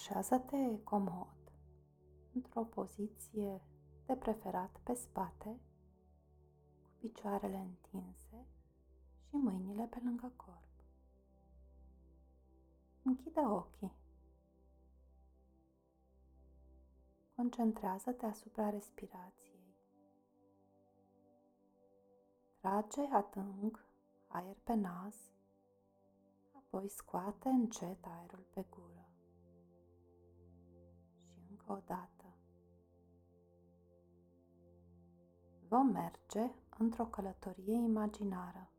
Așează-te comod, într-o poziție de preferat pe spate, cu picioarele întinse și mâinile pe lângă corp. Închide ochii. Concentrează-te asupra respirației. Trage adânc aer pe nas, apoi scoate încet aerul pe gură. Și încă o dată. Vom merge într-o călătorie imaginară.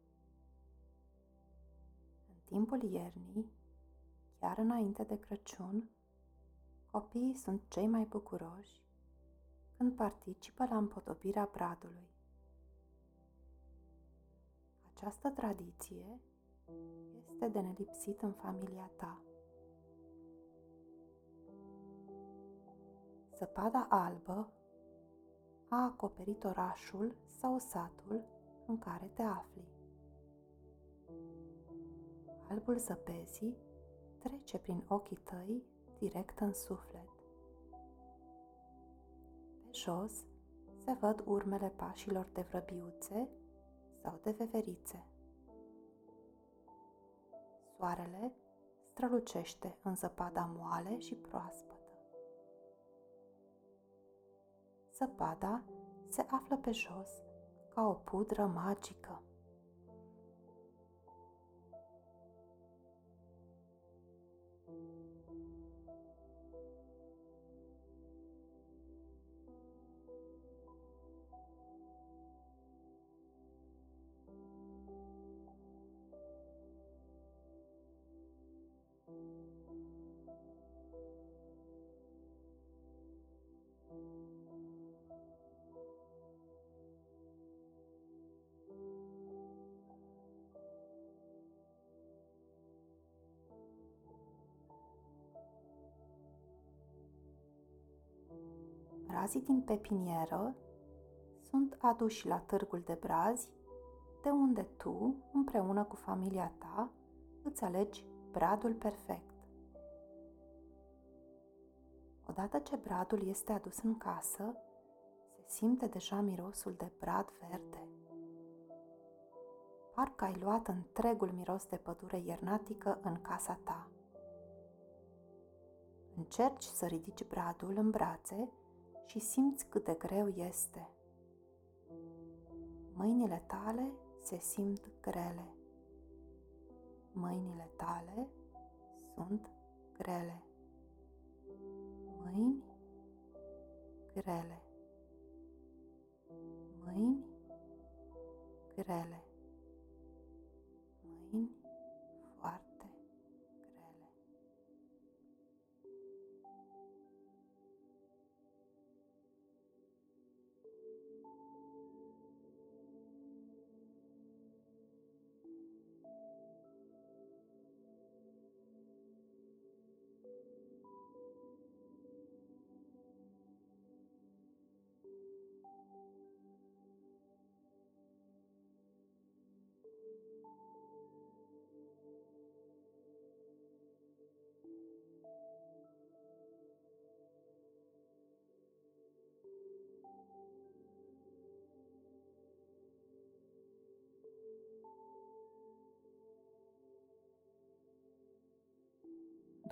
În timpul iernii, chiar înainte de Crăciun, copiii sunt cei mai bucuroși când participă la împodobirea bradului. Această tradiție este de nelipsit în familia ta. Săpada albă a acoperit orașul sau satul în care te afli. Albul zăpezii trece prin ochii tăi direct în suflet. Pe jos se văd urmele pașilor de vrăbiuțe sau de veverițe. Soarele strălucește în zăpada moale și proaspătă. Zăpada se află pe jos ca o pudră magică. Brazii din pepinieră sunt aduși la târgul de brazi, de unde tu, împreună cu familia ta, îți alegi bradul perfect. Odată ce bradul este adus în casă, se simte deja mirosul de brad verde. Parcă ai luat întregul miros de pădure iernatică în casa ta. Încerci să ridici bradul în brațe și simți cât de greu este. Mâinile tale se simt grele. Mâinile tale sunt grele. Mâini grele. Mâini grele.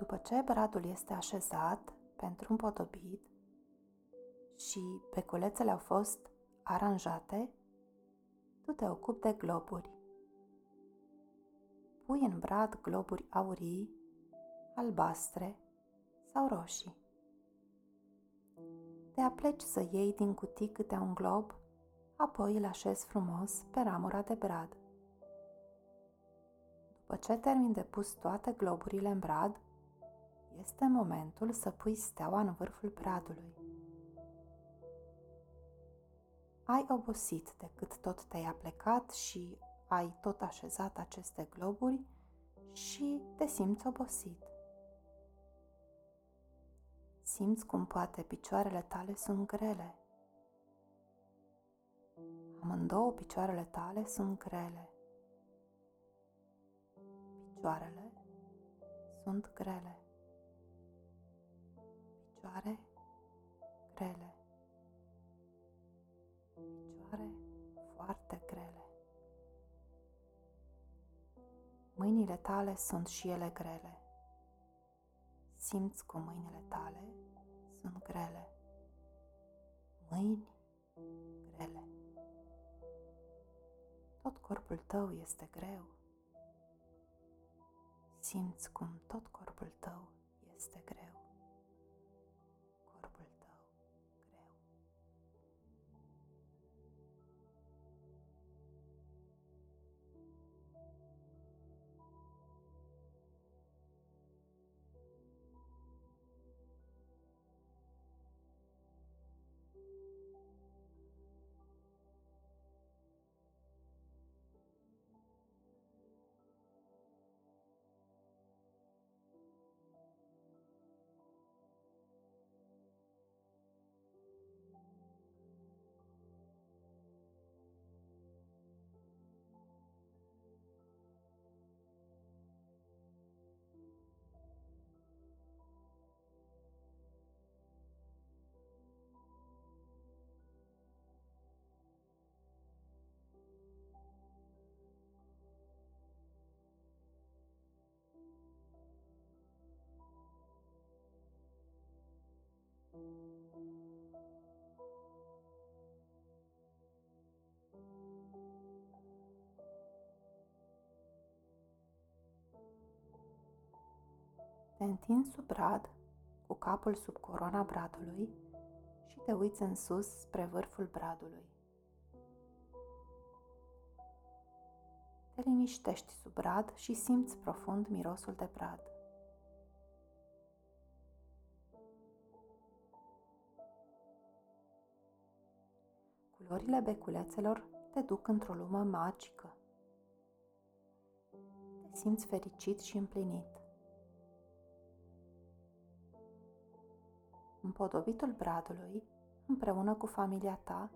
După ce bradul este așezat pentru împodobit și peculețele au fost aranjate, tu te ocupi de globuri. Pui în brad globuri aurii, albastre sau roșii. Te apleci să iei din cutii câte un glob, apoi îl așezi frumos pe ramura de brad. După ce termin de pus toate globurile în brad, este momentul să pui steaua în vârful bradului. Ai obosit de cât tot te-ai aplecat și ai tot așezat aceste globuri și te simți obosit. Simți cum poate picioarele tale sunt grele. Amândouă picioarele tale sunt grele. Picioarele sunt grele. Picioare grele. Picioare foarte grele. Mâinile tale sunt și ele grele. Simți cum mâinile tale sunt grele. Mâini grele. Tot corpul tău este greu. Simți cum tot corpul tău este greu. Te întinzi sub brad, cu capul sub coroana bradului și te uiți în sus spre vârful bradului. Te liniștești sub brad și simți profund mirosul de brad. Culorile beculețelor te duc într-o lume magică. Te simți fericit și împlinit. Împodobitul bradului, împreună cu familia ta,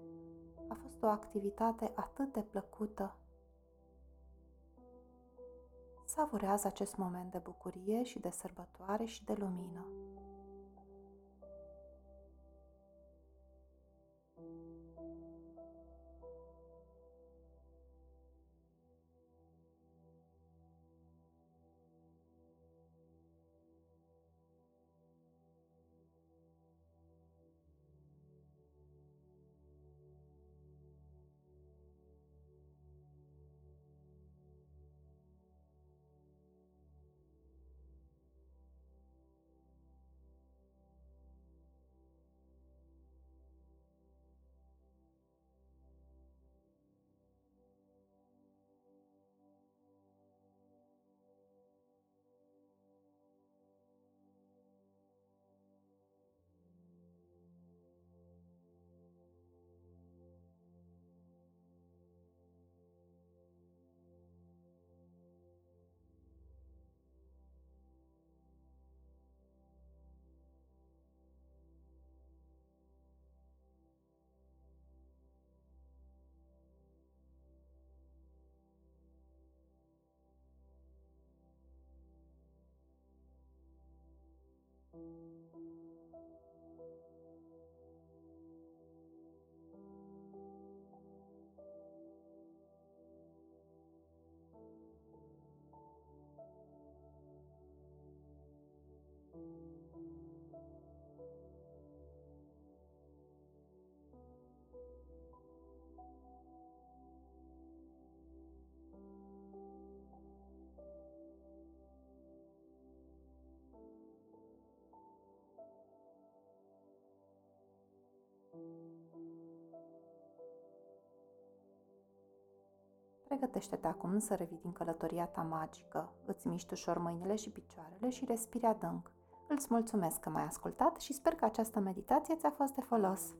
a fost o activitate atât de plăcută. Savurează acest moment de bucurie și de sărbătoare și de lumină. Pregătește-te acum să revii din călătoria ta magică. Îți miști ușor mâinile și picioarele și respiri adânc. Îți mulțumesc că m-ai ascultat și sper că această meditație ți-a fost de folos.